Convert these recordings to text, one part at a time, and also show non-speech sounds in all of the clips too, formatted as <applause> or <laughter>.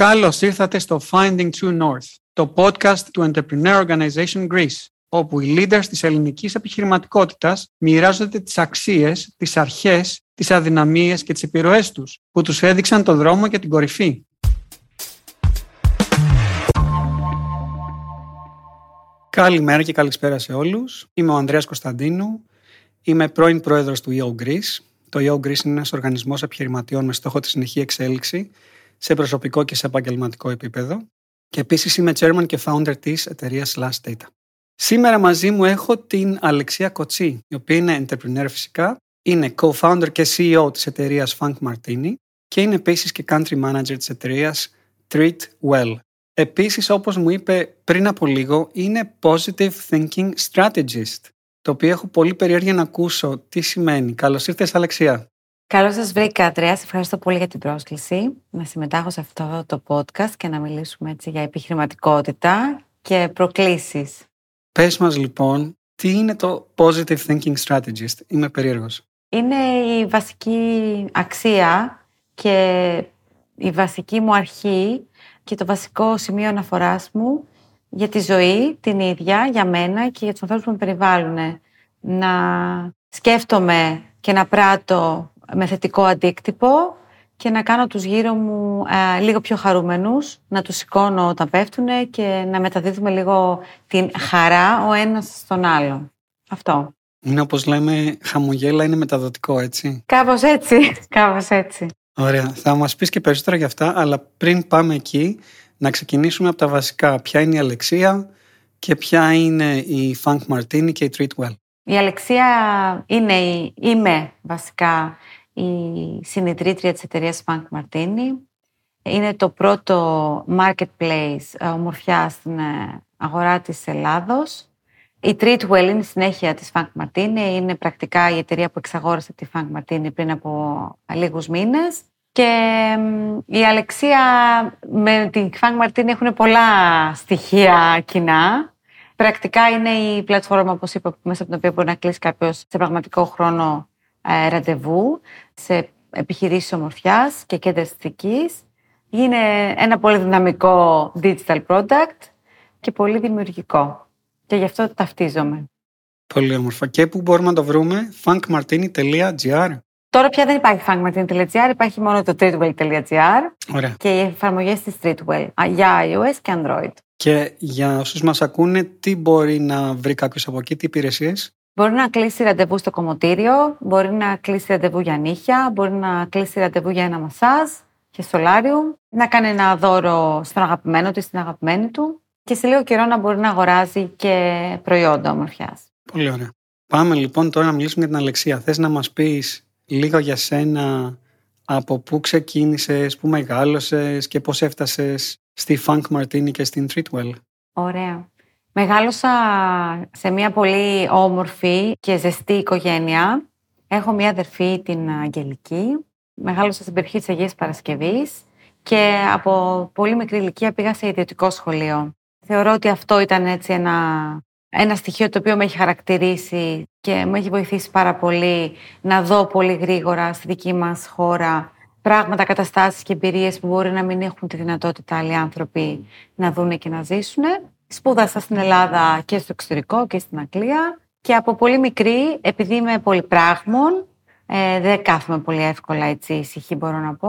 Καλώς ήρθατε στο Finding True North, το podcast του Entrepreneur Organization Greece, όπου οι leaders της ελληνικής επιχειρηματικότητας μοιράζονται τις αξίες, τις αρχές, τις αδυναμίες και τις επιρροές τους, που τους έδειξαν το δρόμο και την κορυφή. Καλημέρα και καλησπέρα σε όλους. Είμαι ο Ανδρέας Κωνσταντίνου. Είμαι πρώην πρόεδρος του EO Greece. Το EO Greece είναι ένας οργανισμός επιχειρηματιών με στόχο τη συνεχή εξέλιξη σε προσωπικό και σε επαγγελματικό επίπεδο. Και επίσης είμαι chairman και founder της εταιρείας Last Data. Σήμερα μαζί μου έχω την Αλεξία Κοτσί, η οποία είναι entrepreneur φυσικά, είναι co-founder και CEO της εταιρείας Funk Martini και είναι επίσης και country manager της εταιρείας Treat Well. Επίσης, όπως μου είπε πριν από λίγο, είναι positive thinking strategist, το οποίο έχω πολύ περιέργεια να ακούσω τι σημαίνει. Καλώς ήρθες, Αλεξία. Καλώς σας βρήκα, Αντρέα. ευχαριστώ πολύ για την πρόσκληση να συμμετάχω σε αυτό το podcast και να μιλήσουμε έτσι για επιχειρηματικότητα και προκλήσεις. Πες μας λοιπόν, τι είναι το Positive Thinking Strategist; Είμαι περίεργος. Είναι η βασική αξία και η βασική μου αρχή και το βασικό σημείο αναφοράς μου για τη ζωή, την ίδια, για μένα και για τους ανθρώπους που με περιβάλλουν. Να σκέφτομαι και να πράττω με θετικό αντίκτυπο και να κάνω τους γύρω μου λίγο πιο χαρούμενους, να τους σηκώνω όταν πέφτουν και να μεταδίδουμε λίγο την χαρά ο ένας στον άλλο. Αυτό. Είναι όπως λέμε χαμογέλα είναι μεταδοτικό έτσι; Κάπως έτσι, <laughs> κάπως έτσι. Ωραία. Θα μας πεις και περισσότερα για αυτά, αλλά πριν πάμε εκεί, να ξεκινήσουμε από τα βασικά. Ποια είναι η Αλεξία και ποια είναι η Funk Martini και η Treatwell. Η Αλεξία είναι η, είμαι βασικά η συνειδητρία της εταιρείας Funk Martini. Είναι το πρώτο marketplace ε, ομορφιά στην ε, αγορά της Ελλάδος. Η Treatwell είναι η συνέχεια της Funk Martini. Είναι πρακτικά η εταιρεία που εξαγόρασε τη Funk Martini πριν από λίγους μήνες. Και η Αλεξία με την Funk Martini έχουν πολλά στοιχεία κοινά. Πρακτικά είναι η πλατφόρμα, όπως είπα, μέσα από την οποία μπορεί να κλείσει κάποιος σε πραγματικό χρόνο ε, ραντεβού, σε επιχειρήσεις ομορφιάς και κέντρα αισθητικής. Είναι ένα πολύ δυναμικό digital product και πολύ δημιουργικό. Και γι' αυτό ταυτίζομαι. Πολύ όμορφα. Και πού μπορούμε να το βρούμε, funkmartini.gr. Τώρα πια δεν υπάρχει funkmartini.gr, υπάρχει μόνο το streetwell.gr Ωραία. και οι εφαρμογές της Streetwell για iOS και Android. Και για όσους μας ακούνε, τι μπορεί να βρει κάποιος από εκεί, τι υπηρεσίες; Μπορεί να κλείσει ραντεβού στο κομμωτήριο, μπορεί να κλείσει ραντεβού για νύχια, μπορεί να κλείσει ραντεβού για ένα μασάζ και σολάριου, να κάνει ένα δώρο στον αγαπημένο του ή στην αγαπημένη του και σε λίγο καιρό να μπορεί να αγοράζει και προϊόντα ομορφιάς. Πολύ ωραία. Πάμε λοιπόν τώρα να μιλήσουμε για την Αλεξία. Θες να μας πεις λίγο για σένα από πού ξεκίνησες, πού μεγάλωσες και πώς έφτασες στη Funk Martini και στην Treatwell; Ωραία. Μεγάλωσα σε μια πολύ όμορφη και ζεστή οικογένεια. Έχω μια αδερφή, την Αγγελική. Μεγάλωσα στην περιοχή της Αγίας Παρασκευής και από πολύ μικρή ηλικία πήγα σε ιδιωτικό σχολείο. Θεωρώ ότι αυτό ήταν έτσι ένα ένα στοιχείο το οποίο με έχει χαρακτηρίσει και με έχει βοηθήσει πάρα πολύ να δω πολύ γρήγορα στη δική μας χώρα πράγματα, καταστάσεις και εμπειρίες που μπορεί να μην έχουν τη δυνατότητα άλλοι άνθρωποι να δούνε και να ζήσουν. Σπούδασα στην Ελλάδα και στο εξωτερικό και στην Αγγλία και από πολύ μικρή, επειδή είμαι πολυπράγμων, ε, δεν κάθομαι πολύ εύκολα έτσι ησυχή μπορώ να πω,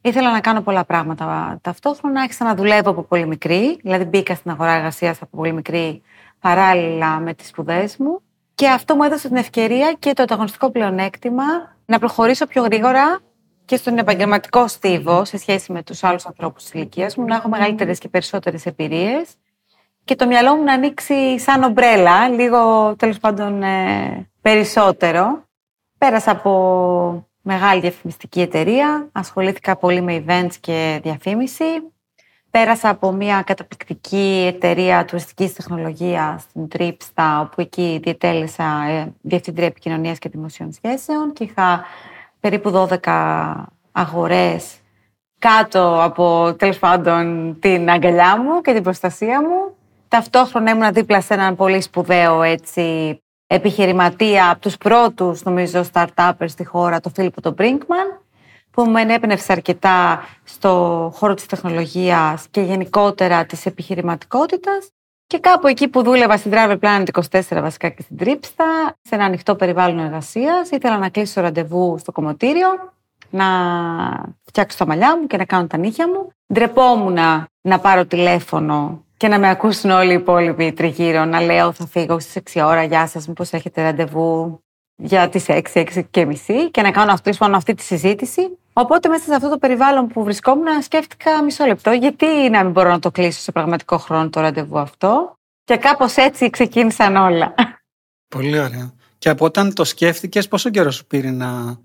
Ήθελα να κάνω πολλά πράγματα ταυτόχρονα. Άρχισα να δουλεύω από πολύ μικρή, δηλαδή μπήκα στην αγορά εργασίας από πολύ μικρή παράλληλα με τις σπουδές μου. Και αυτό μου έδωσε την ευκαιρία και το ανταγωνιστικό πλεονέκτημα να προχωρήσω πιο γρήγορα και στον επαγγελματικό στίβο σε σχέση με τους άλλους ανθρώπους της ηλικίας μου, να έχω μεγαλύτερες και περισσότερες εμπειρίες και το μυαλό μου να ανοίξει σαν ομπρέλα, λίγο τέλος πάντων ε, περισσότερο. Πέρασα από μεγάλη διαφημιστική εταιρεία, ασχολήθηκα πολύ με events και διαφήμιση. Πέρασα από μια καταπληκτική εταιρεία τουριστικής τεχνολογίας στην Τρίπστα, όπου εκεί διετέλεσα ε, διευθύντρια επικοινωνίας και δημοσίων σχέσεων και είχα περίπου 12 αγορές κάτω από τέλος πάντων την αγκαλιά μου και την προστασία μου. Ταυτόχρονα ήμουν δίπλα σε έναν πολύ σπουδαίο έτσι, επιχειρηματία από τους πρώτους νομίζω startupers στη χώρα, το Φίλιππο τον Brinkman, που με ενέπνευσε αρκετά στο χώρο της τεχνολογίας και γενικότερα της επιχειρηματικότητας. Και κάπου εκεί που δούλευα στην Travel Planet 24 βασικά και στην Τρίπστα, σε ένα ανοιχτό περιβάλλον εργασίας, ήθελα να κλείσω ραντεβού στο κομμωτήριο, να φτιάξω τα μαλλιά μου και να κάνω τα νύχια μου. Ντρεπόμουν να πάρω τηλέφωνο και να με ακούσουν όλοι οι υπόλοιποι τριγύρω να λέω θα φύγω στις 6 ώρα, γεια σας, μήπως έχετε ραντεβού για τις 6, 6 και μισή και να κάνω αυτή, πάνω αυτή τη συζήτηση. Οπότε μέσα σε αυτό το περιβάλλον που βρισκόμουν σκέφτηκα μισό λεπτό γιατί να μην μπορώ να το κλείσω σε πραγματικό χρόνο το ραντεβού αυτό και κάπως έτσι ξεκίνησαν όλα. Πολύ ωραία. Και από όταν το σκέφτηκες πόσο καιρό σου πήρε να,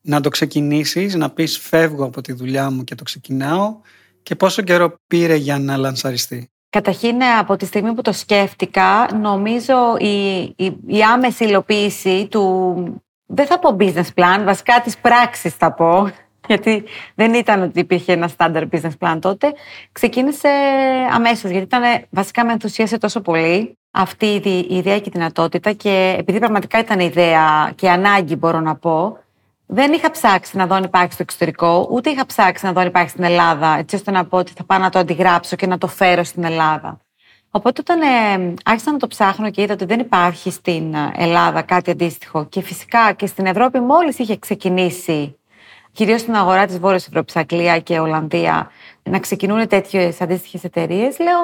να το ξεκινήσεις, να πεις φεύγω από τη δουλειά μου και το ξεκινάω και πόσο καιρό πήρε για να λανσαριστεί; Καταρχήν, από τη στιγμή που το σκέφτηκα, νομίζω η, η, η άμεση υλοποίηση του, δεν θα πω business plan, βασικά της πράξης θα πω, <laughs> γιατί δεν ήταν ότι υπήρχε ένα standard business plan τότε, ξεκίνησε αμέσως, γιατί ήταν, βασικά με ενθουσίασε τόσο πολύ αυτή η ιδέα και η δυνατότητα και επειδή πραγματικά ήταν ιδέα και ανάγκη μπορώ να πω, δεν είχα ψάξει να δω αν υπάρχει στο εξωτερικό, ούτε είχα ψάξει να δω αν υπάρχει στην Ελλάδα, έτσι ώστε να πω ότι θα πάω να το αντιγράψω και να το φέρω στην Ελλάδα. Οπότε όταν ε, άρχισα να το ψάχνω και είδα ότι δεν υπάρχει στην ε, Ελλάδα κάτι αντίστοιχο και φυσικά και στην Ευρώπη μόλις είχε ξεκινήσει, κυρίως στην αγορά της Βόρειας Ευρώπης, Αγγλία και Ολλανδία, να ξεκινούν τέτοιες αντίστοιχες εταιρείες, λέω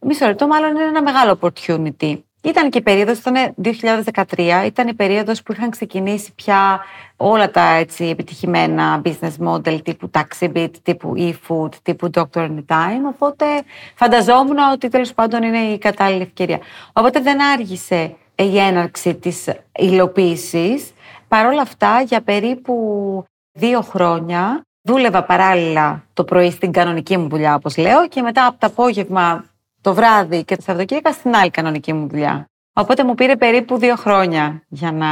μισό λεπτό μάλλον είναι ένα μεγάλο opportunity. Ήταν και η περίοδος, ήταν 2013, ήταν η περίοδος που είχαν ξεκινήσει πια όλα τα έτσι, επιτυχημένα business model τύπου TaxiBit, τύπου eFood, τύπου Doctor Anytime, οπότε φανταζόμουν ότι τέλος πάντων είναι η κατάλληλη ευκαιρία. Οπότε δεν άργησε η έναρξη της υλοποίησης. Παρ' όλα αυτά, για περίπου δύο χρόνια δούλευα παράλληλα το πρωί στην κανονική μου δουλειά, όπως λέω, και μετά από το απόγευμα το βράδυ και το Σαββατοκύριακο στην άλλη κανονική μου δουλειά. Οπότε μου πήρε περίπου δύο χρόνια για να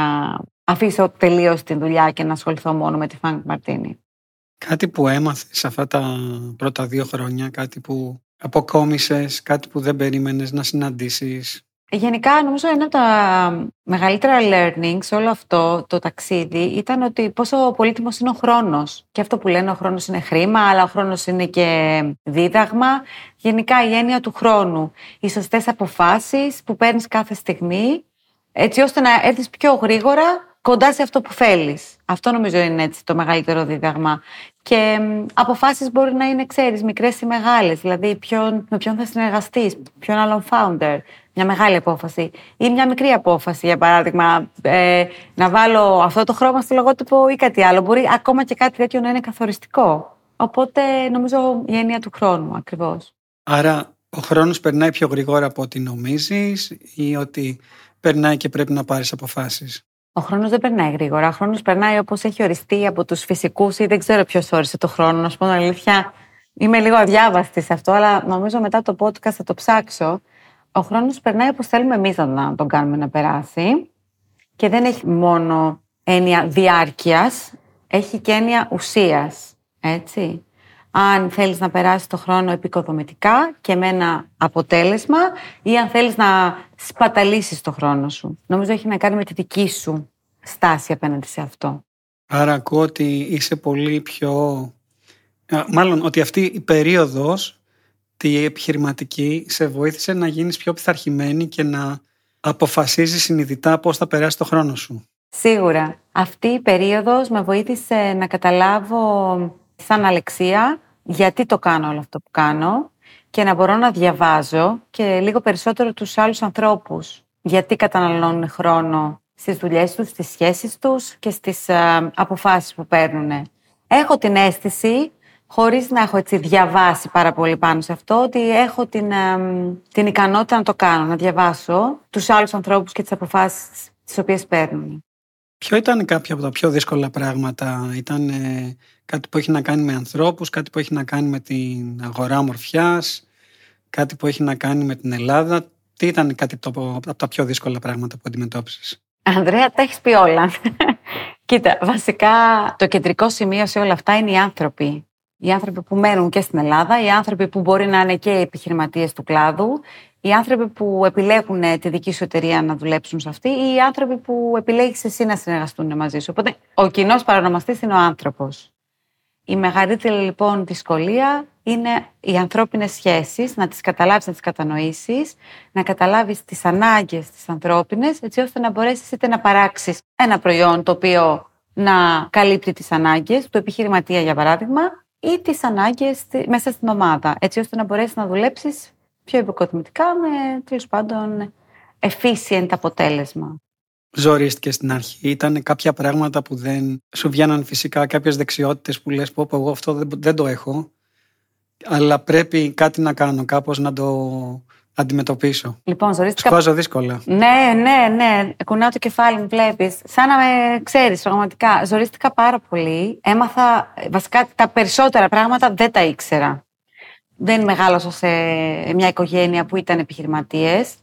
αφήσω τελείως τη δουλειά και να ασχοληθώ μόνο με τη Φάνκ Μαρτίνη. Κάτι που έμαθες αυτά τα πρώτα δύο χρόνια, κάτι που αποκόμισες, κάτι που δεν περίμενες να συναντήσεις. Γενικά, νομίζω ένα από τα μεγαλύτερα learnings σε όλο αυτό το ταξίδι ήταν ότι πόσο πολύτιμος είναι ο χρόνος. Και αυτό που λένε ο χρόνος είναι χρήμα, αλλά ο χρόνος είναι και δίδαγμα. Γενικά η έννοια του χρόνου. Οι σωστές αποφάσεις που παίρνεις κάθε στιγμή, έτσι ώστε να έρθεις πιο γρήγορα κοντά σε αυτό που θέλεις. Αυτό νομίζω είναι έτσι το μεγαλύτερο δίδαγμα. Και αποφάσεις μπορεί να είναι, ξέρεις, μικρές ή μεγάλες. Δηλαδή, ποιον, με ποιον θα συνεργαστείς, ποιον άλλον founder, μια μεγάλη απόφαση ή μια μικρή απόφαση, για παράδειγμα, ε, να βάλω αυτό το χρώμα στο λογότυπο ή κάτι άλλο. Μπορεί ακόμα και κάτι τέτοιο να είναι καθοριστικό. Οπότε νομίζω η έννοια του χρόνου ακριβώς. Άρα ο χρόνος περνάει πιο γρήγορα από ό,τι νομίζεις ή ότι περνάει και πρέπει να πάρεις αποφάσεις; Ο χρόνος δεν περνάει γρήγορα. Ο χρόνος περνάει όπως έχει οριστεί από τους φυσικούς ή δεν ξέρω ποιος όρισε το χρόνο. Να σου πω την αλήθεια, είμαι λίγο αδιάβαστη σε αυτό, αλλά νομίζω μετά το podcast θα το ψάξω ο χρόνος περνάει όπως θέλουμε εμείς να τον κάνουμε να περάσει και δεν έχει μόνο έννοια διάρκειας, έχει και έννοια ουσίας, έτσι. Αν θέλεις να περάσεις το χρόνο επικοδομητικά και με ένα αποτέλεσμα ή αν θέλεις να σπαταλήσεις το χρόνο σου. Νομίζω έχει να κάνει με τη δική σου στάση απέναντι σε αυτό. Άρα ακούω ότι είσαι πολύ πιο... Μάλλον ότι αυτή η περίοδος η επιχειρηματική σε βοήθησε να γίνεις πιο πειθαρχημένη και να αποφασίζεις συνειδητά πώς θα περάσεις το χρόνο σου. Σίγουρα. Αυτή η περίοδος με βοήθησε να καταλάβω σαν αλεξία γιατί το κάνω όλο αυτό που κάνω και να μπορώ να διαβάζω και λίγο περισσότερο τους άλλους ανθρώπους. Γιατί καταναλώνουν χρόνο στις δουλειές τους, στις σχέσεις τους και στις ε, αποφάσεις που παίρνουν. Έχω την αίσθηση χωρίς να έχω έτσι διαβάσει πάρα πολύ πάνω σε αυτό, ότι έχω την, την ικανότητα να το κάνω, να διαβάσω τους άλλους ανθρώπους και τις αποφάσεις τις οποίες παίρνουν. Ποιο ήταν κάποια από τα πιο δύσκολα πράγματα, ήταν κάτι που έχει να κάνει με ανθρώπους, κάτι που έχει να κάνει με την αγορά μορφιάς, κάτι που έχει να κάνει με την Ελλάδα. Τι ήταν κάτι από τα πιο δύσκολα πράγματα που αντιμετώπισες; Ανδρέα, τα έχεις πει όλα. <laughs> Κοίτα, βασικά το κεντρικό σημείο σε όλα αυτά είναι οι άνθρωποι οι άνθρωποι που μένουν και στην Ελλάδα, οι άνθρωποι που μπορεί να είναι και επιχειρηματίες του κλάδου, οι άνθρωποι που επιλέγουν τη δική σου εταιρεία να δουλέψουν σε αυτή, ή οι άνθρωποι που επιλέγεις εσύ να συνεργαστούν μαζί σου. Οπότε ο κοινός παρονομαστής είναι ο άνθρωπος. Η μεγαλύτερη λοιπόν δυσκολία είναι οι ανθρώπινες σχέσεις, να τις καταλάβεις, να τις κατανοήσεις, να καταλάβεις τις ανάγκες της ανθρώπινες, έτσι ώστε να μπορέσεις είτε να παράξεις ένα προϊόν το οποίο να καλύπτει τις ανάγκες του επιχειρηματία για παράδειγμα ή τις ανάγκες μέσα στην ομάδα, έτσι ώστε να μπορέσεις να δουλέψεις πιο υποκοτιμητικά με τέλος πάντων efficient αποτέλεσμα. Ζορίστηκες στην αρχή. Ήταν κάποια πράγματα που δεν σου βγαίναν φυσικά, κάποιες δεξιότητες που λες πω, πω εγώ αυτό δεν, το έχω, αλλά πρέπει κάτι να κάνω, κάπως να το αντιμετωπίσω. Λοιπόν, ζορίστηκα. Σκόζω δύσκολα. Ναι, ναι, ναι. Κουνάω το κεφάλι μου, βλέπεις. Σαν να με ξέρεις, πραγματικά. Ζορίστηκα πάρα πολύ. Έμαθα. Βασικά τα περισσότερα πράγματα δεν τα ήξερα. Δεν μεγάλωσα σε μια οικογένεια που ήταν επιχειρηματίες.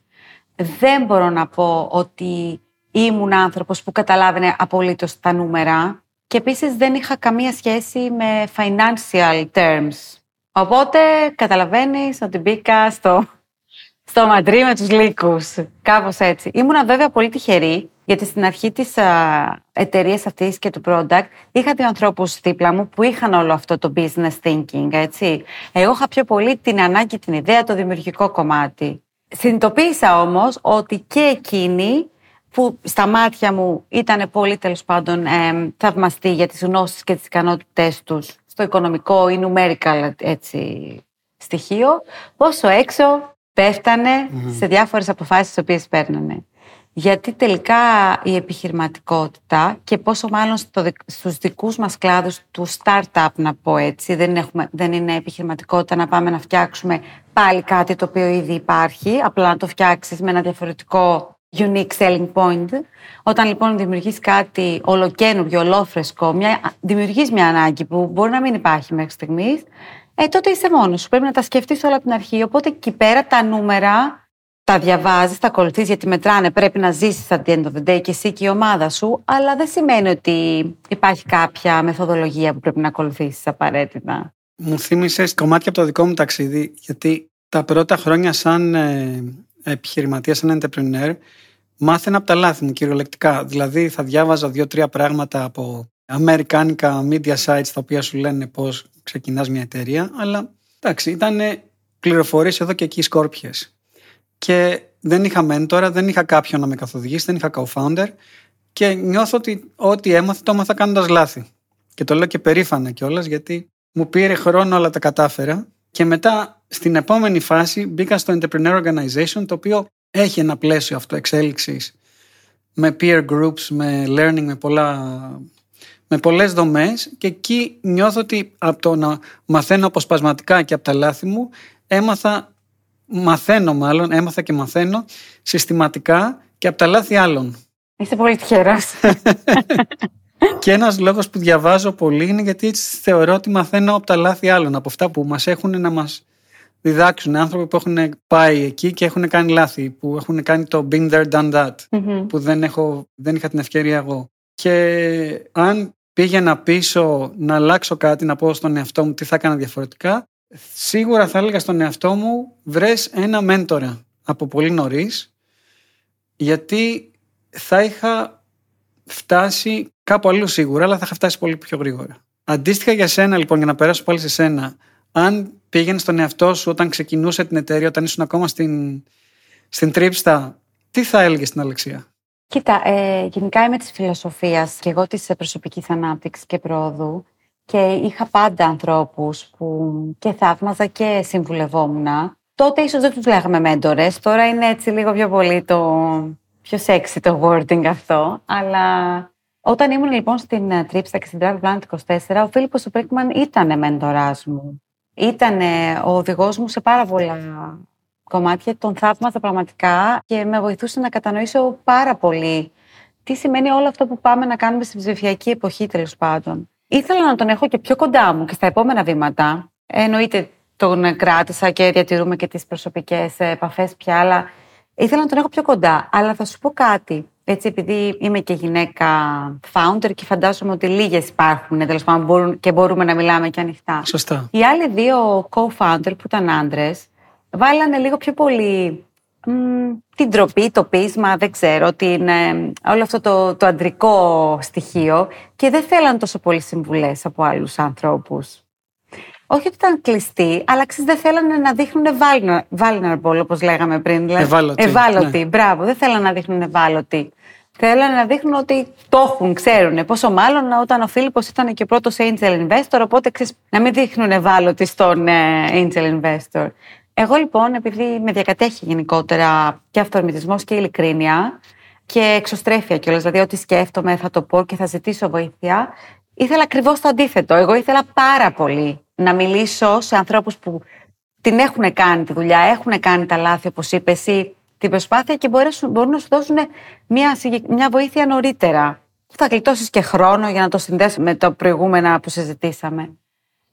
Δεν μπορώ να πω ότι ήμουν άνθρωπος που καταλάβαινε απολύτως τα νούμερα. Και επίσης δεν είχα καμία σχέση με financial terms. Οπότε καταλαβαίνεις ότι μπήκα στο στο Μαντρί με τους λύκους. Κάπως έτσι. Ήμουνα βέβαια πολύ τυχερή, γιατί στην αρχή της εταιρείας αυτής και του product είχα δύο ανθρώπους δίπλα μου που είχαν όλο αυτό το business thinking, έτσι. Εγώ είχα πιο πολύ την ανάγκη, την ιδέα, το δημιουργικό κομμάτι. Συνειδητοποίησα όμως ότι και εκείνοι που στα μάτια μου ήταν πολύ τέλος πάντων ε, θαυμαστοί για τις γνώσεις και τις ικανότητές τους στο οικονομικό ή numerical έτσι, στοιχείο, πόσο έξω πεφτανε σε διάφορες αποφάσεις τις οποίες παίρνανε. Γιατί τελικά η επιχειρηματικότητα και πόσο μάλλον στο, στους δικούς μας κλάδους του startup να πω έτσι, δεν, έχουμε, δεν είναι επιχειρηματικότητα να πάμε να φτιάξουμε πάλι κάτι το οποίο ήδη υπάρχει, απλά να το φτιάξεις με ένα διαφορετικό unique selling point. Όταν λοιπόν δημιουργείς κάτι ολοκένουργιο, ολόφρεσκο, μια, δημιουργείς μια ανάγκη που μπορεί να μην υπάρχει μέχρι στιγμής, ε, τότε είσαι μόνος σου. Πρέπει να τα σκεφτείς όλα από την αρχή. Οπότε εκεί πέρα τα νούμερα τα διαβάζεις, τα ακολουθείς γιατί μετράνε. Πρέπει να ζήσεις at the end of the day και εσύ και η ομάδα σου. Αλλά δεν σημαίνει ότι υπάρχει κάποια μεθοδολογία που πρέπει να ακολουθήσεις απαραίτητα. Μου θύμισες κομμάτια από το δικό μου ταξίδι, γιατί τα πρώτα χρόνια σαν ε, επιχειρηματία, σαν entrepreneur, μάθαινα από τα λάθη μου κυριολεκτικά. Δηλαδή θα διάβαζα δύο-τρία πράγματα από αμερικάνικα media sites τα οποία σου λένε πώς ξεκινάς μια εταιρεία, αλλά εντάξει, ήταν πληροφορίες εδώ και εκεί σκόρπιε. Και δεν είχα mentor, δεν είχα κάποιον να με καθοδηγήσει, δεν είχα co-founder και νιώθω ότι ό,τι έμαθα το έμαθα κάνοντας λάθη. Και το λέω και περήφανα κιόλας γιατί μου πήρε χρόνο αλλά τα κατάφερα. Και μετά στην επόμενη φάση μπήκα στο Entrepreneur Organization το οποίο έχει ένα πλαίσιο αυτοεξέλιξης με peer groups, με learning, με πολλά με πολλές δομές και εκεί νιώθω ότι από το να μαθαίνω αποσπασματικά και από τα λάθη μου έμαθα, μαθαίνω μάλλον, έμαθα και μαθαίνω συστηματικά και από τα λάθη άλλων. Είσαι πολύ τυχερός. <laughs> και ένας λόγος που διαβάζω πολύ είναι γιατί έτσι θεωρώ ότι μαθαίνω από τα λάθη άλλων, από αυτά που μας έχουν να μας διδάξουν άνθρωποι που έχουν πάει εκεί και έχουν κάνει λάθη, που έχουν κάνει το been there, done that, που δεν, έχω, δεν είχα την ευκαιρία εγώ. Και αν πήγαινα πίσω να αλλάξω κάτι, να πω στον εαυτό μου τι θα έκανα διαφορετικά, σίγουρα θα έλεγα στον εαυτό μου βρες ένα μέντορα από πολύ νωρίς, γιατί θα είχα φτάσει κάπου αλλού σίγουρα, αλλά θα είχα φτάσει πολύ πιο γρήγορα. Αντίστοιχα για σένα λοιπόν, για να περάσω πάλι σε σένα, αν πήγαινε στον εαυτό σου όταν ξεκινούσε την εταιρεία, όταν ήσουν ακόμα στην, στην τρίψτα, τι θα έλεγες στην Αλεξία; Κοίτα, ε, γενικά είμαι της φιλοσοφίας και εγώ της προσωπικής ανάπτυξης και πρόοδου και είχα πάντα ανθρώπους που και θαύμαζα και συμβουλευόμουν. Τότε ίσως δεν τους λέγαμε μέντορες, τώρα είναι έτσι λίγο πιο πολύ το πιο sexy το wording αυτό, αλλά όταν ήμουν λοιπόν στην Tripsta και στην Travel Planet 24, ο Φίλιππος ο Πρίκμαν ήταν μέντοράς μου. Ήταν ο οδηγός μου σε πάρα πολλά κομμάτια τον θαύμαζα πραγματικά και με βοηθούσε να κατανοήσω πάρα πολύ τι σημαίνει όλο αυτό που πάμε να κάνουμε στην ψηφιακή εποχή τέλος πάντων. Ήθελα να τον έχω και πιο κοντά μου και στα επόμενα βήματα. Εννοείται τον κράτησα και διατηρούμε και τις προσωπικές επαφές πια, αλλά ήθελα να τον έχω πιο κοντά. Αλλά θα σου πω κάτι. Έτσι, επειδή είμαι και γυναίκα founder και φαντάζομαι ότι λίγες υπάρχουν τέλος πάντων και μπορούμε να μιλάμε και ανοιχτά. Σωστά. Οι άλλοι δύο co-founder που ήταν άντρες, βάλανε λίγο πιο πολύ την τροπή, το πείσμα, δεν ξέρω, την, ε, όλο αυτό το, το αντρικό στοιχείο και δεν θέλαν τόσο πολλές συμβουλές από άλλους ανθρώπους. Όχι ότι ήταν κλειστοί, αλλά ξέρεις, δεν θέλανε να δείχνουν vulnerable, όπως λέγαμε πριν. Δηλαδή, ευάλωτοι. Ευάλωτοι, ναι. μπράβο. Δεν θέλανε να δείχνουν ευάλωτοι. Θέλανε να δείχνουν ότι το έχουν, ξέρουν. Πόσο μάλλον όταν ο Φίλιππος ήταν και ο πρώτος angel investor, οπότε ξέρεις, να μην δείχνουν ευάλωτοι στον ε, angel investor. Εγώ λοιπόν, επειδή με διακατέχει γενικότερα και αυτορμητισμός και ειλικρίνεια και εξωστρέφεια κιόλας, δηλαδή ό,τι σκέφτομαι θα το πω και θα ζητήσω βοήθεια, ήθελα ακριβώς το αντίθετο. Εγώ ήθελα πάρα πολύ να μιλήσω σε ανθρώπους που την έχουν κάνει τη δουλειά, έχουν κάνει τα λάθη, όπως είπες εσύ, την προσπάθεια και μπορούν να σου δώσουν μια, μια βοήθεια νωρίτερα. Θα γλιτώσεις και χρόνο για να το συνδέσω με τα προηγούμενα που συζητήσαμε.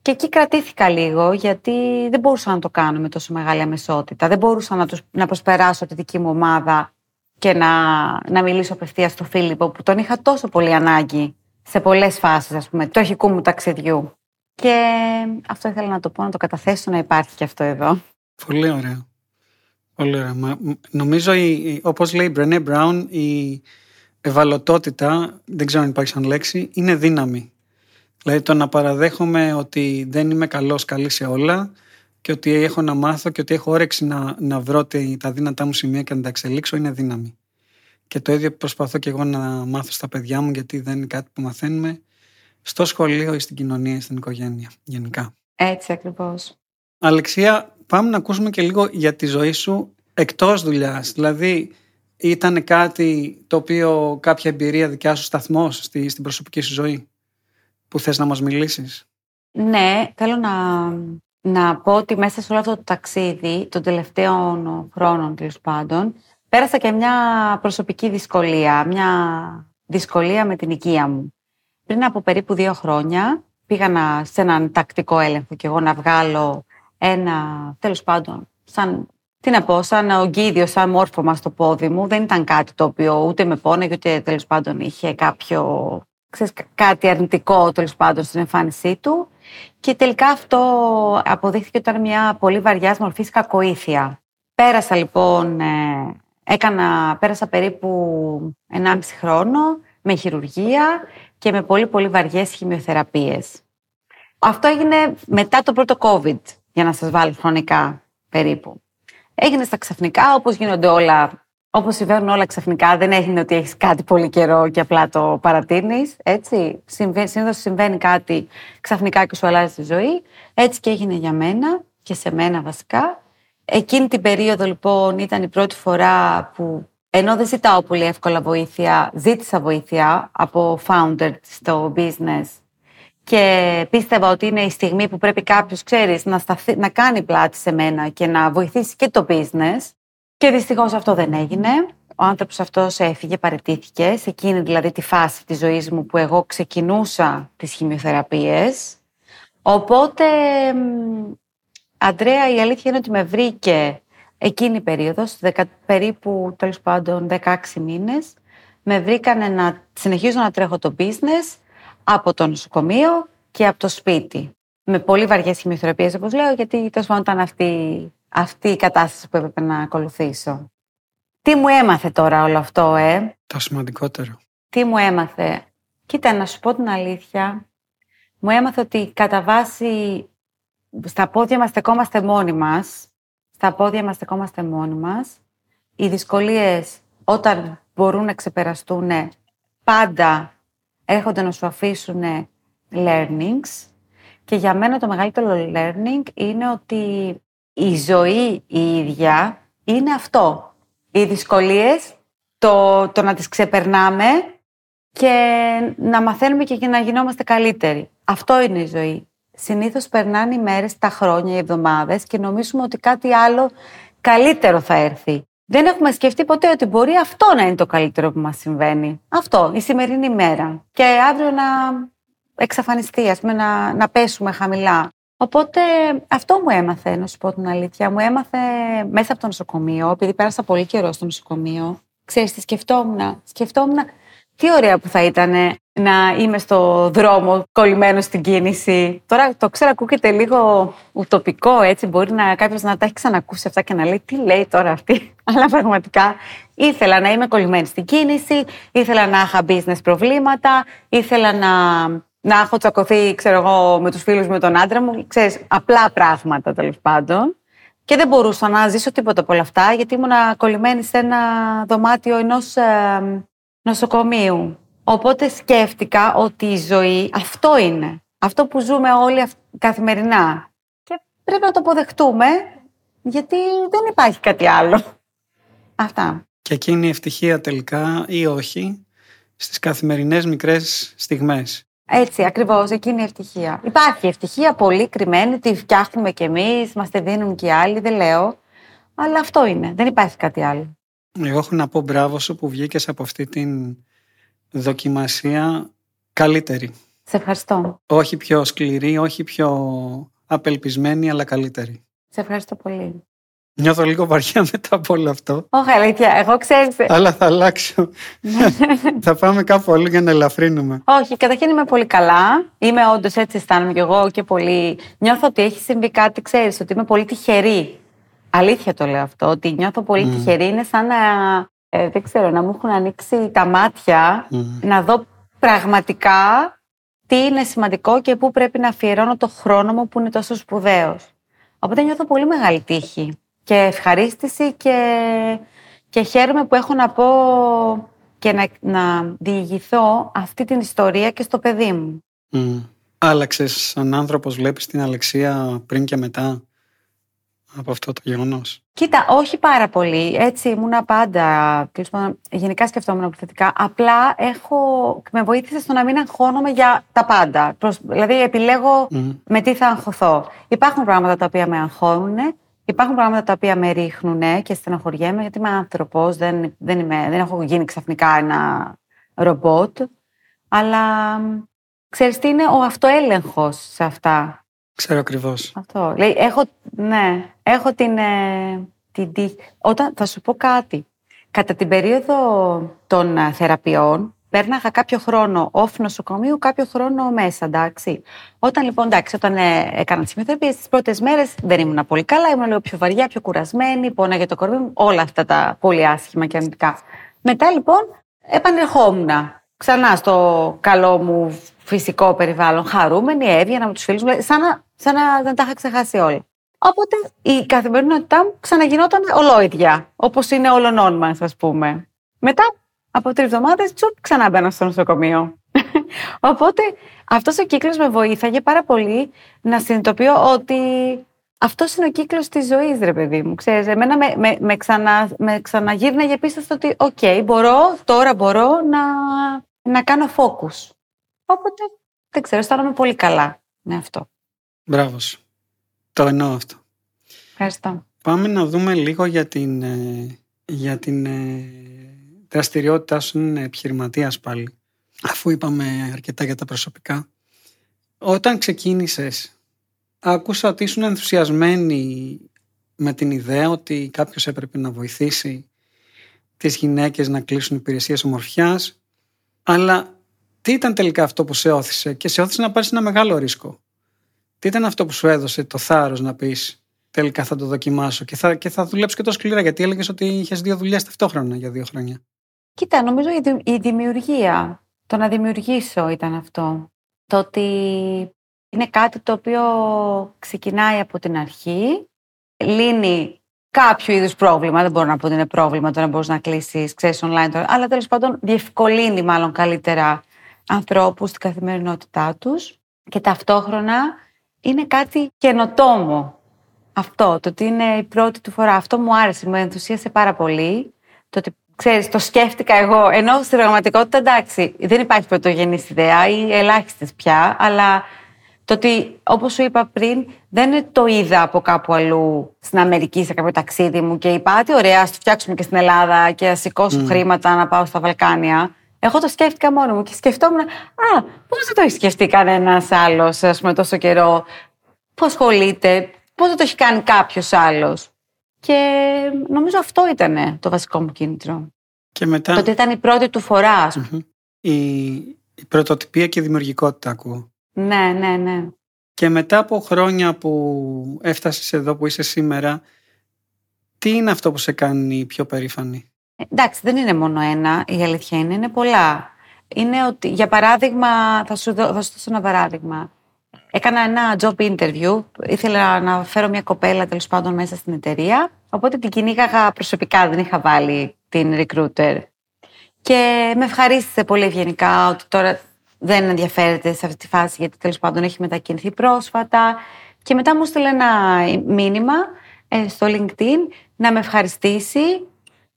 Και εκεί κρατήθηκα λίγο, γιατί δεν μπορούσα να το κάνω με τόσο μεγάλη αμεσότητα. Δεν μπορούσα να, τους, να προσπεράσω τη δική μου ομάδα και να, να μιλήσω απευθείας στο Φίλιππο, που τον είχα τόσο πολύ ανάγκη σε πολλές φάσεις, ας πούμε, του αρχικού μου ταξιδιού. Και αυτό ήθελα να το πω, να το καταθέσω να υπάρχει και αυτό εδώ. Πολύ ωραίο. Πολύ ωραία. νομίζω, όπως λέει η Μπρενέ Μπράουν, η ευαλωτότητα, δεν ξέρω αν υπάρχει σαν λέξη, είναι δύναμη. Δηλαδή το να παραδέχομαι ότι δεν είμαι καλός καλή σε όλα και ότι έχω να μάθω και ότι έχω όρεξη να, να βρω τα δύνατά μου σημεία και να τα εξελίξω είναι δύναμη. Και το ίδιο προσπαθώ και εγώ να μάθω στα παιδιά μου γιατί δεν είναι κάτι που μαθαίνουμε στο σχολείο ή στην κοινωνία ή στην οικογένεια γενικά. Έτσι ακριβώς. Αλεξία, πάμε να ακούσουμε και λίγο για τη ζωή σου εκτός δουλειάς. Δηλαδή ήταν κάτι το οποίο κάποια εμπειρία δικιά σου σταθμός στη, στην προσωπική σου ζωή; Που θες να μας μιλήσεις; Ναι, θέλω να, να πω ότι μέσα σε όλο αυτό το ταξίδι των τελευταίων χρόνων τέλος πάντων πέρασα και μια προσωπική δυσκολία, μια δυσκολία με την οικία μου. Πριν από περίπου δύο χρόνια πήγα σε έναν τακτικό έλεγχο και εγώ να βγάλω ένα, τέλος πάντων, σαν, τι να πω, σαν ογκίδιο, σαν μόρφωμα στο πόδι μου. Δεν ήταν κάτι το οποίο ούτε με πόνεγε, ούτε τέλος πάντων είχε κάποιο ξέρεις, κάτι αρνητικό τέλος πάντων στην εμφάνισή του. Και τελικά αυτό αποδείχθηκε ότι ήταν μια πολύ βαριά μορφή κακοήθεια. Πέρασα λοιπόν, ε, έκανα, πέρασα περίπου 1,5 χρόνο με χειρουργία και με πολύ πολύ βαριές χημειοθεραπείες. Αυτό έγινε μετά το πρώτο COVID, για να σας βάλω χρονικά περίπου. Έγινε στα ξαφνικά, όπως γίνονται όλα Όπως συμβαίνουν όλα ξαφνικά, δεν έγινε ότι έχεις κάτι πολύ καιρό και απλά το παρατείνεις. Έτσι. Συνήθως συμβαίνει κάτι ξαφνικά και σου αλλάζει τη ζωή. Έτσι και έγινε για μένα και σε μένα βασικά. Εκείνη την περίοδο λοιπόν ήταν η πρώτη φορά που ενώ δεν ζητάω πολύ εύκολα βοήθεια, ζήτησα βοήθεια από founder στο business και πίστευα ότι είναι η στιγμή που πρέπει κάποιος, ξέρεις, να, να κάνει πλάτη σε μένα και να βοηθήσει και το business. Και δυστυχώς αυτό δεν έγινε. Ο άνθρωπος αυτός έφυγε, παρετήθηκε, σε εκείνη δηλαδή τη φάση της ζωής μου που εγώ ξεκινούσα τις χημειοθεραπείες. Οπότε, Αντρέα, η αλήθεια είναι ότι με βρήκε εκείνη η περίοδος, περίπου τέλος πάντων 16 μήνες, με βρήκανε να συνεχίζω να τρέχω το business από το νοσοκομείο και από το σπίτι. Με πολύ βαριές χημειοθεραπείες, όπως λέω, γιατί τέλος πάντων ήταν αυτή αυτή η κατάσταση που έπρεπε να ακολουθήσω. Τι μου έμαθε τώρα όλο αυτό, ε; Το σημαντικότερο. Τι μου έμαθε; Κοίτα, να σου πω την αλήθεια. Μου έμαθε ότι κατά βάση στα πόδια μας στεκόμαστε μόνοι μας. Στα πόδια μας στεκόμαστε μόνοι μας. Οι δυσκολίες όταν μπορούν να ξεπεραστούν πάντα έρχονται να σου αφήσουν learnings. Και για μένα το μεγαλύτερο learning είναι ότι η ζωή η ίδια είναι αυτό. Οι δυσκολίες, το, το να τις ξεπερνάμε και να μαθαίνουμε και να γινόμαστε καλύτεροι. Αυτό είναι η ζωή. Συνήθως περνάνε οι μέρες, τα χρόνια, οι εβδομάδες και νομίζουμε ότι κάτι άλλο καλύτερο θα έρθει. Δεν έχουμε σκεφτεί ποτέ ότι μπορεί αυτό να είναι το καλύτερο που μας συμβαίνει. Αυτό, η σημερινή μέρα. Και αύριο να εξαφανιστεί, ας πούμε, να, να πέσουμε χαμηλά. Οπότε αυτό μου έμαθε, να σου πω την αλήθεια. Μου έμαθε μέσα από το νοσοκομείο, επειδή πέρασα πολύ καιρό στο νοσοκομείο. Ξέρεις τι σκεφτόμουν; Σκεφτόμουν τι ωραία που θα ήταν να είμαι στο δρόμο κολλημένο στην κίνηση. Τώρα το ξέρω, ακούγεται λίγο ουτοπικό, έτσι. Μπορεί να κάποιος να τα έχει ξανακούσει αυτά και να λέει τι λέει τώρα αυτή; <laughs> Αλλά πραγματικά ήθελα να είμαι κολλημένη στην κίνηση, ήθελα να είχα business προβλήματα, ήθελα να, να έχω τσακωθεί, ξέρω εγώ, με τους φίλους με τον άντρα μου. Ξέρεις, απλά πράγματα τέλος πάντων. Και δεν μπορούσα να ζήσω τίποτα από όλα αυτά, γιατί ήμουν κολλημένη σε ένα δωμάτιο ενός ε, νοσοκομείου. Οπότε σκέφτηκα ότι η ζωή αυτό είναι. Αυτό που ζούμε όλοι καθημερινά. Και πρέπει να το αποδεχτούμε, γιατί δεν υπάρχει κάτι άλλο. Αυτά. Και εκείνη η ευτυχία τελικά ή όχι στις καθημερινές μικρές στιγμές. Έτσι, ακριβώς, εκείνη η ευτυχία. Υπάρχει ευτυχία πολύ κρυμμένη, τη φτιάχνουμε κι εμείς, μας τη δίνουν και οι άλλοι, δεν λέω. Αλλά αυτό είναι, δεν υπάρχει κάτι άλλο. Εγώ έχω να πω μπράβο σου που βγήκες από αυτή την δοκιμασία καλύτερη. Σε ευχαριστώ. Όχι πιο σκληρή, όχι πιο απελπισμένη, αλλά καλύτερη. Σε ευχαριστώ πολύ. Νιώθω λίγο βαριά <laughs> μετά από όλο αυτό. Όχι, αλήθεια. Εγώ ξέρω. Αλλά θα αλλάξω. <laughs> θα πάμε κάπου αλλού για να ελαφρύνουμε. Όχι, καταρχήν είμαι πολύ καλά. Είμαι όντως έτσι αισθάνομαι κι εγώ και πολύ. Νιώθω ότι έχει συμβεί κάτι, ξέρεις, ότι είμαι πολύ τυχερή. Αλήθεια το λέω αυτό, ότι νιώθω πολύ mm. τυχερή. Είναι σαν να ε, δεν ξέρω, να μου έχουν ανοίξει τα μάτια, να δω πραγματικά τι είναι σημαντικό και πού πρέπει να αφιερώνω το χρόνο μου που είναι τόσο σπουδαίος. Οπότε νιώθω πολύ μεγάλη τύχη και ευχαρίστηση και, και χαίρομαι που έχω να πω και να, να διηγηθώ αυτή την ιστορία και στο παιδί μου. Mm. Άλλαξες σαν άνθρωπος, βλέπεις την Αλεξία πριν και μετά από αυτό το γεγονός; Κοίτα, όχι πάρα πολύ. Έτσι ήμουνα πάντα. Γενικά σκεφτόμουν επιθετικά. Απλά έχω, με βοήθησε στο να μην αγχώνομαι για τα πάντα. Δηλαδή, επιλέγω με τι θα αγχωθώ. Υπάρχουν πράγματα τα οποία με αγχώνουν. Υπάρχουν πράγματα τα οποία με ρίχνουν και στεναχωριέμαι, γιατί είμαι άνθρωπος. Δεν, δεν, δεν έχω γίνει ξαφνικά ένα ρομπότ. Αλλά ξέρεις τι είναι ο αυτοέλεγχος σε αυτά. Ξέρω ακριβώς. Αυτό. Λέει, έχω, ναι, έχω την, ε, την τύχη. Όταν, θα σου πω κάτι. Κατά την περίοδο των ε, θεραπείων, πέρναγα κάποιο χρόνο off νοσοκομείου, κάποιο χρόνο μέσα, εντάξει. Όταν λοιπόν, εντάξει, όταν ε, έκανα τις χημειοθεραπείες, τις πρώτες μέρες δεν ήμουν πολύ καλά, ήμουν λίγο πιο βαριά, πιο κουρασμένη, πόναγε το κορμί μου, όλα αυτά τα πολύ άσχημα και αρνητικά. Μετά λοιπόν επανερχόμουν ξανά στο καλό μου φυσικό περιβάλλον, χαρούμενη, έβγαινα με τους φίλους μου, σαν να σαν να δεν τα είχα ξεχάσει όλα. Οπότε η καθημερινότητά μου ξαναγινόταν ολόιδια, όπως είναι όλων μα, ας πούμε. Μετά από τρεις εβδομάδες, τσουπ, ξανά μπαίνω στο νοσοκομείο. <laughs> Οπότε αυτός ο κύκλος με βοήθαγε πάρα πολύ να συνειδητοποιώ ότι αυτός είναι ο κύκλος της ζωής, ρε παιδί μου. Ξέρεις, εμένα με, με, με, ξανα, με ξαναγύρναγε πίσω στο ότι, οκ, μπορώ, τώρα μπορώ να, να κάνω focus. Οπότε δεν ξέρω, αισθάνομαι πολύ καλά με αυτό. Μπράβο σου. Το εννοώ αυτό. Ευχαριστώ. Πάμε να δούμε λίγο για την, ε, για την ε, δραστηριότητάς σου είναι επιχειρηματίας πάλι. Αφού είπαμε αρκετά για τα προσωπικά. Όταν ξεκίνησες, άκουσα ότι ήσουν ενθουσιασμένη με την ιδέα ότι κάποιος έπρεπε να βοηθήσει τις γυναίκες να κλείσουν υπηρεσίες ομορφιάς, αλλά τι ήταν τελικά αυτό που σε όθησε και σε όθησε να πάρεις ένα μεγάλο ρίσκο; Τι ήταν αυτό που σου έδωσε το θάρρος να πεις τελικά θα το δοκιμάσω και θα, και θα δουλέψω και τόσο σκληρά, γιατί έλεγες ότι είχες δύο δουλειές ταυτόχρονα για δύο χρόνια. Κοίτα, νομίζω η δημιουργία, το να δημιουργήσω ήταν αυτό. Το ότι είναι κάτι το οποίο ξεκινάει από την αρχή, λύνει κάποιο είδους πρόβλημα. Δεν μπορώ να πω ότι είναι πρόβλημα το να μπορείς να κλείσεις, ξέρεις online τώρα, αλλά τέλος πάντων διευκολύνει μάλλον καλύτερα ανθρώπους στην καθημερινότητά τους και ταυτόχρονα είναι κάτι καινοτόμο. Αυτό, το ότι είναι η πρώτη του φορά. Αυτό μου άρεσε, μου ενθουσίασε πάρα πολύ. Το ότι, ξέρεις, το σκέφτηκα εγώ, ενώ στην πραγματικότητα, εντάξει, δεν υπάρχει πρωτογενής ιδέα ή ελάχιστες πια, αλλά το ότι, όπως σου είπα πριν, δεν το είδα από κάπου αλλού στην Αμερική σε κάποιο ταξίδι μου και είπα, τι ωραία, ας το φτιάξουμε και στην Ελλάδα και ας σηκώσω mm. χρήματα να πάω στα Βαλκάνια. Εγώ το σκέφτηκα μόνο μου και σκεφτόμουν, Α, πώς δεν το έχει σκεφτεί κανένας άλλος, ας πούμε, τόσο καιρό, Πώ ασχολείται, πώ δεν το έχει κάνει κάποιος άλλος; Και νομίζω αυτό ήταν το βασικό μου κίνητρο. Και μετά... Το ότι ήταν η πρώτη του φορά. η, η πρωτοτυπία και η δημιουργικότητα ακούω. Ναι, ναι, ναι. Και μετά από χρόνια που έφτασες εδώ που είσαι σήμερα, τι είναι αυτό που σε κάνει πιο περήφανη; Ε, εντάξει, δεν είναι μόνο ένα, η αλήθεια είναι, είναι πολλά. Είναι ότι, για παράδειγμα, θα σου, δω, θα σου δώσω ένα παράδειγμα. Έκανα ένα job interview. Ήθελα να φέρω μια κοπέλα τέλος πάντων μέσα στην εταιρεία. Οπότε την κυνήγαγα προσωπικά, δεν είχα βάλει την recruiter. Και με ευχαρίστησε πολύ ευγενικά ότι τώρα δεν ενδιαφέρεται σε αυτή τη φάση γιατί τέλος πάντων έχει μετακινηθεί πρόσφατα. Και μετά μου στείλε ένα μήνυμα ε, στο LinkedIn να με ευχαριστήσει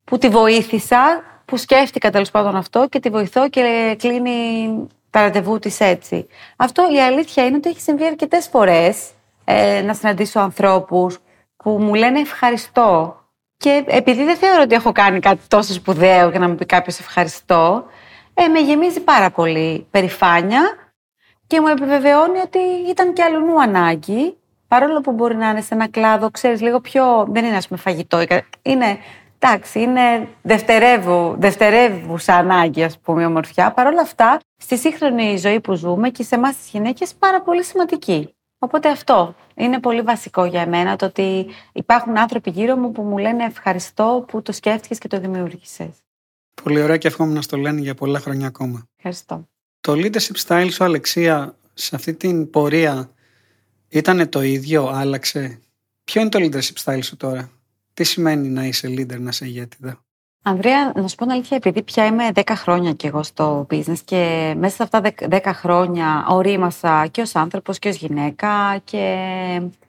που τη βοήθησα, που σκέφτηκα τέλος πάντων αυτό και τη βοηθώ και κλείνει τα ραντεβού της έτσι. Αυτό η αλήθεια είναι ότι έχει συμβεί αρκετές φορές ε, να συναντήσω ανθρώπους που μου λένε ευχαριστώ. Και επειδή δεν θεωρώ ότι έχω κάνει κάτι τόσο σπουδαίο για να μου πει κάποιος ευχαριστώ, ε, με γεμίζει πάρα πολύ περηφάνεια και μου επιβεβαιώνει ότι ήταν και αλλού ανάγκη, παρόλο που μπορεί να είναι σε ένα κλάδο, ξέρεις, λίγο πιο, δεν είναι ας πούμε φαγητό, είναι, εντάξει, είναι δευτερεύου, δευτερεύουσα ανάγκη, ας πούμε, η ομορφιά. Παρ' όλα αυτά, στη σύγχρονη ζωή που ζούμε και σε εμάς τις γυναίκες, πάρα πολύ σημαντική. Οπότε αυτό είναι πολύ βασικό για εμένα, το ότι υπάρχουν άνθρωποι γύρω μου που μου λένε ευχαριστώ που το σκέφτηκες και το δημιούργησες. Πολύ ωραία και εύχομαι να στο λένε για πολλά χρόνια ακόμα. Ευχαριστώ. Το leadership style σου, Αλεξία, σε αυτή την πορεία ήταν το ίδιο, άλλαξε; Ποιο είναι το leadership style σου τώρα, τι σημαίνει να είσαι leader, να είσαι ηγέτηδα. Ανδρέα, να σου πω την αλήθεια, επειδή πια είμαι 10 χρόνια κι εγώ στο business και μέσα σε αυτά 10 χρόνια ορίμασα και ως άνθρωπος και ως γυναίκα και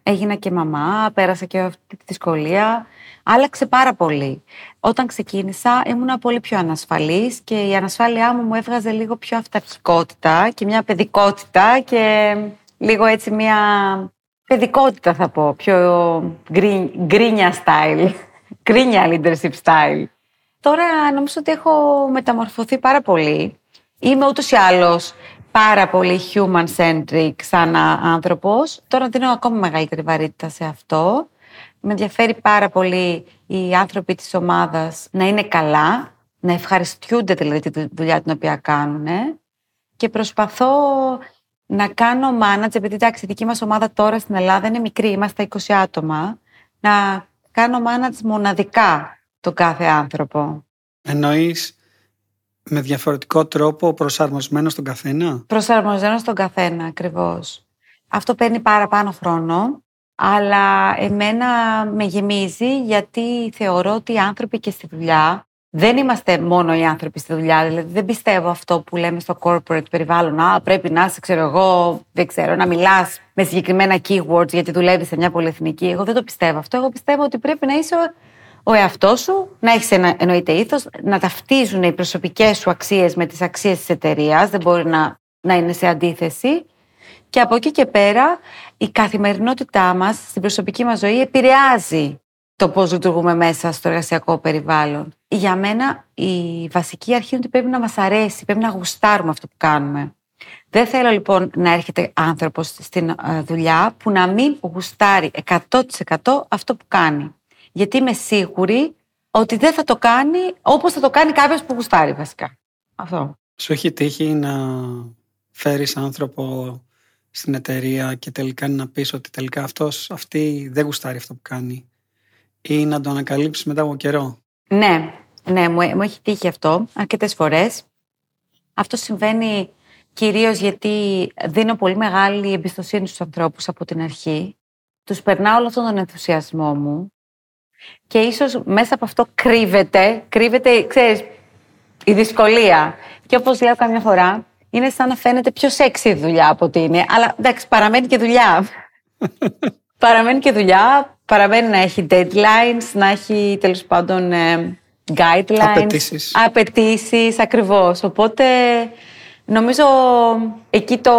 έγινα και μαμά, πέρασα και αυτή τη δυσκολία. Άλλαξε πάρα πολύ. Όταν ξεκίνησα ήμουν πολύ πιο ανασφαλής και η ανασφάλειά μου μου έβγαζε λίγο πιο αυταρχικότητα και μια παιδικότητα και λίγο έτσι μια παιδικότητα θα πω, πιο γκρίνια style, <laughs> γκρίνια leadership style. Τώρα νομίζω ότι έχω μεταμορφωθεί πάρα πολύ. Είμαι ούτως ή άλλως πάρα πολύ human-centric σαν άνθρωπος. Τώρα δίνω ακόμα μεγαλύτερη βαρύτητα σε αυτό. Με ενδιαφέρει πάρα πολύ οι άνθρωποι της ομάδας να είναι καλά, να ευχαριστούνται δηλαδή τη δουλειά την οποία κάνουν και προσπαθώ να κάνω manage, επειδή εντάξει η δική μας ομάδα τώρα στην Ελλάδα είναι μικρή, είμαστε 20 άτομα, να κάνω manage μοναδικά τον κάθε άνθρωπο. Εννοείς με διαφορετικό τρόπο προσαρμοσμένο στον καθένα; Προσαρμοσμένο στον καθένα, ακριβώς. Αυτό παίρνει παραπάνω χρόνο, αλλά εμένα με γεμίζει γιατί θεωρώ ότι οι άνθρωποι και στη δουλειά δεν είμαστε μόνο οι άνθρωποι στη δουλειά. Δηλαδή δεν πιστεύω αυτό που λέμε στο corporate περιβάλλον. Α, πρέπει να είσαι, ξέρω εγώ, δεν ξέρω, να μιλάς με συγκεκριμένα keywords γιατί δουλεύεις σε μια πολυεθνική. Εγώ δεν το πιστεύω αυτό. Εγώ πιστεύω ότι πρέπει να είσαι ο εαυτός σου, να έχεις ένα εννοείται ήθος, να ταυτίζουν οι προσωπικές σου αξίες με τις αξίες της εταιρείας. Δεν μπορεί να, να είναι σε αντίθεση. Και από εκεί και πέρα, η καθημερινότητά μας στην προσωπική μας ζωή επηρεάζει το πώς λειτουργούμε μέσα στο εργασιακό περιβάλλον. Για μένα, η βασική αρχή είναι ότι πρέπει να μας αρέσει, πρέπει να γουστάρουμε αυτό που κάνουμε. Δεν θέλω λοιπόν να έρχεται άνθρωπος στην ε, δουλειά που να μην γουστάρει 100% αυτό που κάνει γιατί είμαι σίγουρη ότι δεν θα το κάνει όπως θα το κάνει κάποιος που γουστάρει βασικά. Αυτό. Σου έχει τύχει να φέρεις άνθρωπο στην εταιρεία και τελικά να πεις ότι τελικά αυτός, αυτή δεν γουστάρει αυτό που κάνει ή να το ανακαλύψεις μετά από καιρό; Ναι, ναι, μου, μου έχει τύχει αυτό αρκετές φορές. Αυτό συμβαίνει κυρίως γιατί δίνω πολύ μεγάλη εμπιστοσύνη στους ανθρώπους από την αρχή. Τους περνάω όλο αυτόν τον ενθουσιασμό μου και ίσως μέσα από αυτό κρύβεται, κρύβεται, ξέρεις, η δυσκολία. Και όπως λέω καμιά φορά, είναι σαν να φαίνεται πιο σεξι δουλειά από ότι είναι. Αλλά εντάξει, παραμένει και δουλειά. <laughs> παραμένει και δουλειά, παραμένει να έχει deadlines, να έχει τέλος πάντων ε, guidelines. Απαιτήσεις. Απαιτήσεις, ακριβώς. Οπότε Νομίζω εκεί το,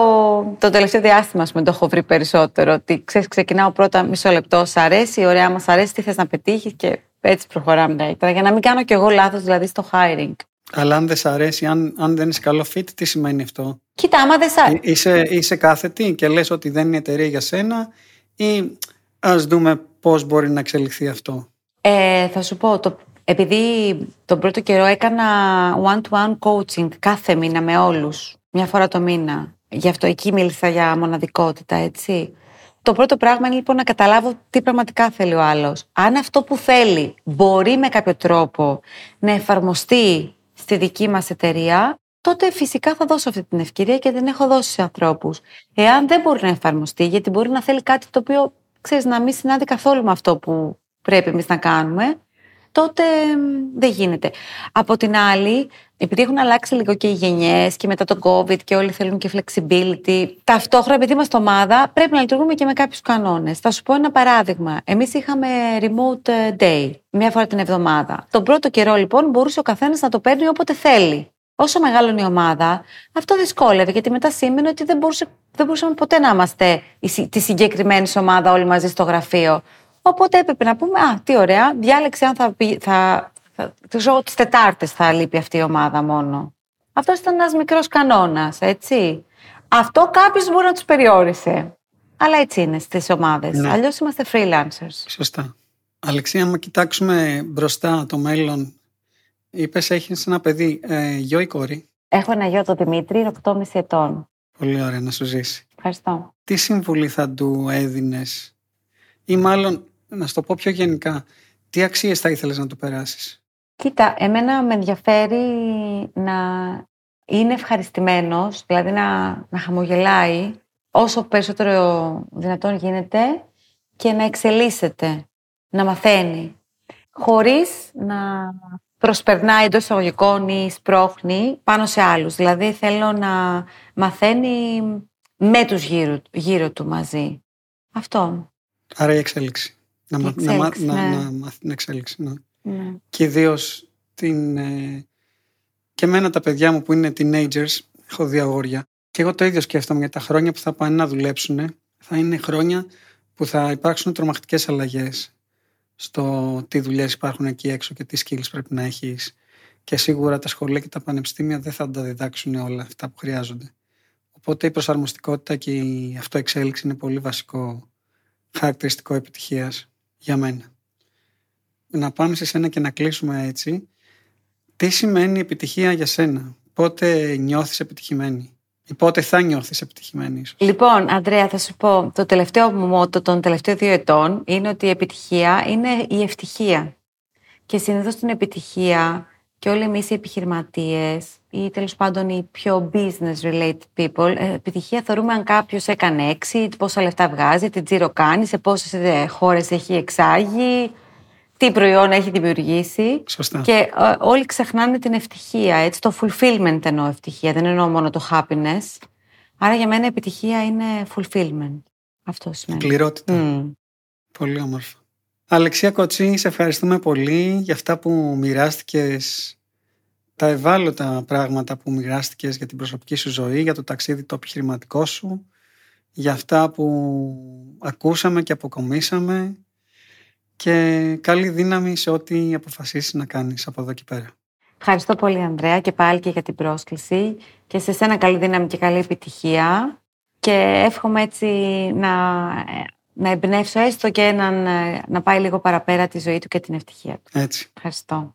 το τελευταίο διάστημα με το έχω βρει περισσότερο. Ότι ξέρεις, ξεκινάω πρώτα μισό λεπτό, σ' αρέσει, ωραία, μας αρέσει, τι θες να πετύχεις και έτσι προχωράμε καλύτερα. Για να μην κάνω κι εγώ λάθος δηλαδή στο hiring. Αλλά αν δεν σ' αρέσει, αν, αν δεν είσαι καλό fit, τι σημαίνει αυτό; Κοίτα, άμα δεν σ' αρέσει. Ε, είσαι, είσαι κάθετη και λες ότι δεν είναι εταιρεία για σένα ή ας δούμε πώς μπορεί να εξελιχθεί αυτό; Ε, θα σου πω, το, Επειδή τον πρώτο καιρό έκανα one-to-one coaching κάθε μήνα με όλους, μια φορά το μήνα. Γι' αυτό εκεί μίλησα για μοναδικότητα, έτσι. Το πρώτο πράγμα είναι λοιπόν να καταλάβω τι πραγματικά θέλει ο άλλος. Αν αυτό που θέλει μπορεί με κάποιο τρόπο να εφαρμοστεί στη δική μας εταιρεία, τότε φυσικά θα δώσω αυτή την ευκαιρία και την έχω δώσει σε ανθρώπους. Εάν δεν μπορεί να εφαρμοστεί, γιατί μπορεί να θέλει κάτι το οποίο, ξέρεις, να μην συνάδει καθόλου με αυτό που πρέπει εμείς να κάνουμε, τότε δεν γίνεται. Από την άλλη, επειδή έχουν αλλάξει λίγο και οι γενιές και μετά τον COVID και όλοι θέλουν και flexibility, ταυτόχρονα επειδή είμαστε ομάδα, πρέπει να λειτουργούμε και με κάποιους κανόνες. Θα σου πω ένα παράδειγμα. Εμείς είχαμε remote ε, day, μία φορά την εβδομάδα. Τον πρώτο καιρό λοιπόν μπορούσε ο καθένας να το παίρνει όποτε θέλει. Όσο μεγάλωνε η ομάδα, αυτό δυσκόλευε γιατί μετά σήμαινε ότι δεν, μπορούσε, δεν μπορούσαμε ποτέ να είμαστε τη συγκεκριμένη ομάδα όλοι μαζί στο γραφείο. Οπότε έπρεπε να πούμε, Α, τι ωραία, διάλεξε αν θα, πει, θα, θα, θα τις Τετάρτες θα λείπει αυτή η ομάδα μόνο. Αυτός ήταν ένας μικρός κανόνας, έτσι. Αυτό κάποιος μπορεί να τους περιόρισε. Αλλά έτσι είναι στις ομάδες. Ναι. Αλλιώς είμαστε freelancers. Σωστά. Αλεξία, άμα κοιτάξουμε μπροστά το μέλλον, είπες έχεις ένα παιδί, ε, γιο ή κόρη; Έχω ένα γιο, το Δημήτρη, είναι 8,5 ετών. Πολύ ωραία να σου ζήσει. Ευχαριστώ. Τι συμβουλή θα του έδινες, ή μάλλον να σου το πω πιο γενικά, τι αξίες θα ήθελες να του περάσεις; Κοίτα, εμένα με ενδιαφέρει να είναι ευχαριστημένος, δηλαδή να, να χαμογελάει όσο περισσότερο δυνατόν γίνεται και να εξελίσσεται, να μαθαίνει, χωρίς να προσπερνάει εντός εισαγωγικών ή σπρώχνει πάνω σε άλλους. Δηλαδή θέλω να μαθαίνει με τους γύρω, γύρω του μαζί. Αυτό. Άρα η εξέλιξη. Να, να, να, ναι. να μάθει την εξέλιξη. Ναι. ναι. Και ιδίως την. Ε, και εμένα τα παιδιά μου που είναι teenagers, έχω δύο αγόρια. Και εγώ το ίδιο σκέφτομαι για τα χρόνια που θα πάνε να δουλέψουν. Θα είναι χρόνια που θα υπάρξουν τρομακτικές αλλαγές στο τι δουλειές υπάρχουν εκεί έξω και τι skills πρέπει να έχεις. Και σίγουρα τα σχολεία και τα πανεπιστήμια δεν θα τα διδάξουν όλα αυτά που χρειάζονται. Οπότε η προσαρμοστικότητα και η αυτοεξέλιξη είναι πολύ βασικό χαρακτηριστικό επιτυχίας για μένα. Να πάμε σε σένα και να κλείσουμε έτσι. Τι σημαίνει επιτυχία για σένα, πότε νιώθεις επιτυχημένη; Ή πότε θα νιώθεις επιτυχημένη ίσως; Λοιπόν, Ανδρέα, θα σου πω, το τελευταίο μου μότο των τελευταίων δύο ετών είναι ότι η επιτυχία είναι η ευτυχία. Και συνήθως την επιτυχία και όλοι εμείς οι επιχειρηματίες ή τέλος πάντων οι πιο business related people, ε, επιτυχία θεωρούμε αν κάποιος έκανε έξι, πόσα λεφτά βγάζει, τι τζίρο κάνει, σε πόσες ε, χώρες έχει εξάγει, τι προϊόν έχει δημιουργήσει. Σωστά. Και ε, όλοι ξεχνάνε την ευτυχία, έτσι, το fulfillment εννοώ ευτυχία, δεν εννοώ μόνο το happiness. Άρα για μένα επιτυχία είναι fulfillment. Αυτό σημαίνει. Πληρότητα. Πολύ όμορφο. Αλεξία Κοτσί, σε ευχαριστούμε πολύ για αυτά που μοιράστηκες τα ευάλωτα πράγματα που μοιράστηκες για την προσωπική σου ζωή, για το ταξίδι το επιχειρηματικό σου, για αυτά που ακούσαμε και αποκομίσαμε και καλή δύναμη σε ό,τι αποφασίσεις να κάνεις από εδώ και πέρα. Ευχαριστώ πολύ Ανδρέα και πάλι και για την πρόσκληση και σε σένα καλή δύναμη και καλή επιτυχία και εύχομαι έτσι να να εμπνεύσω έστω και έναν, ε, να πάει λίγο παραπέρα τη ζωή του και την ευτυχία του. Έτσι. Ευχαριστώ.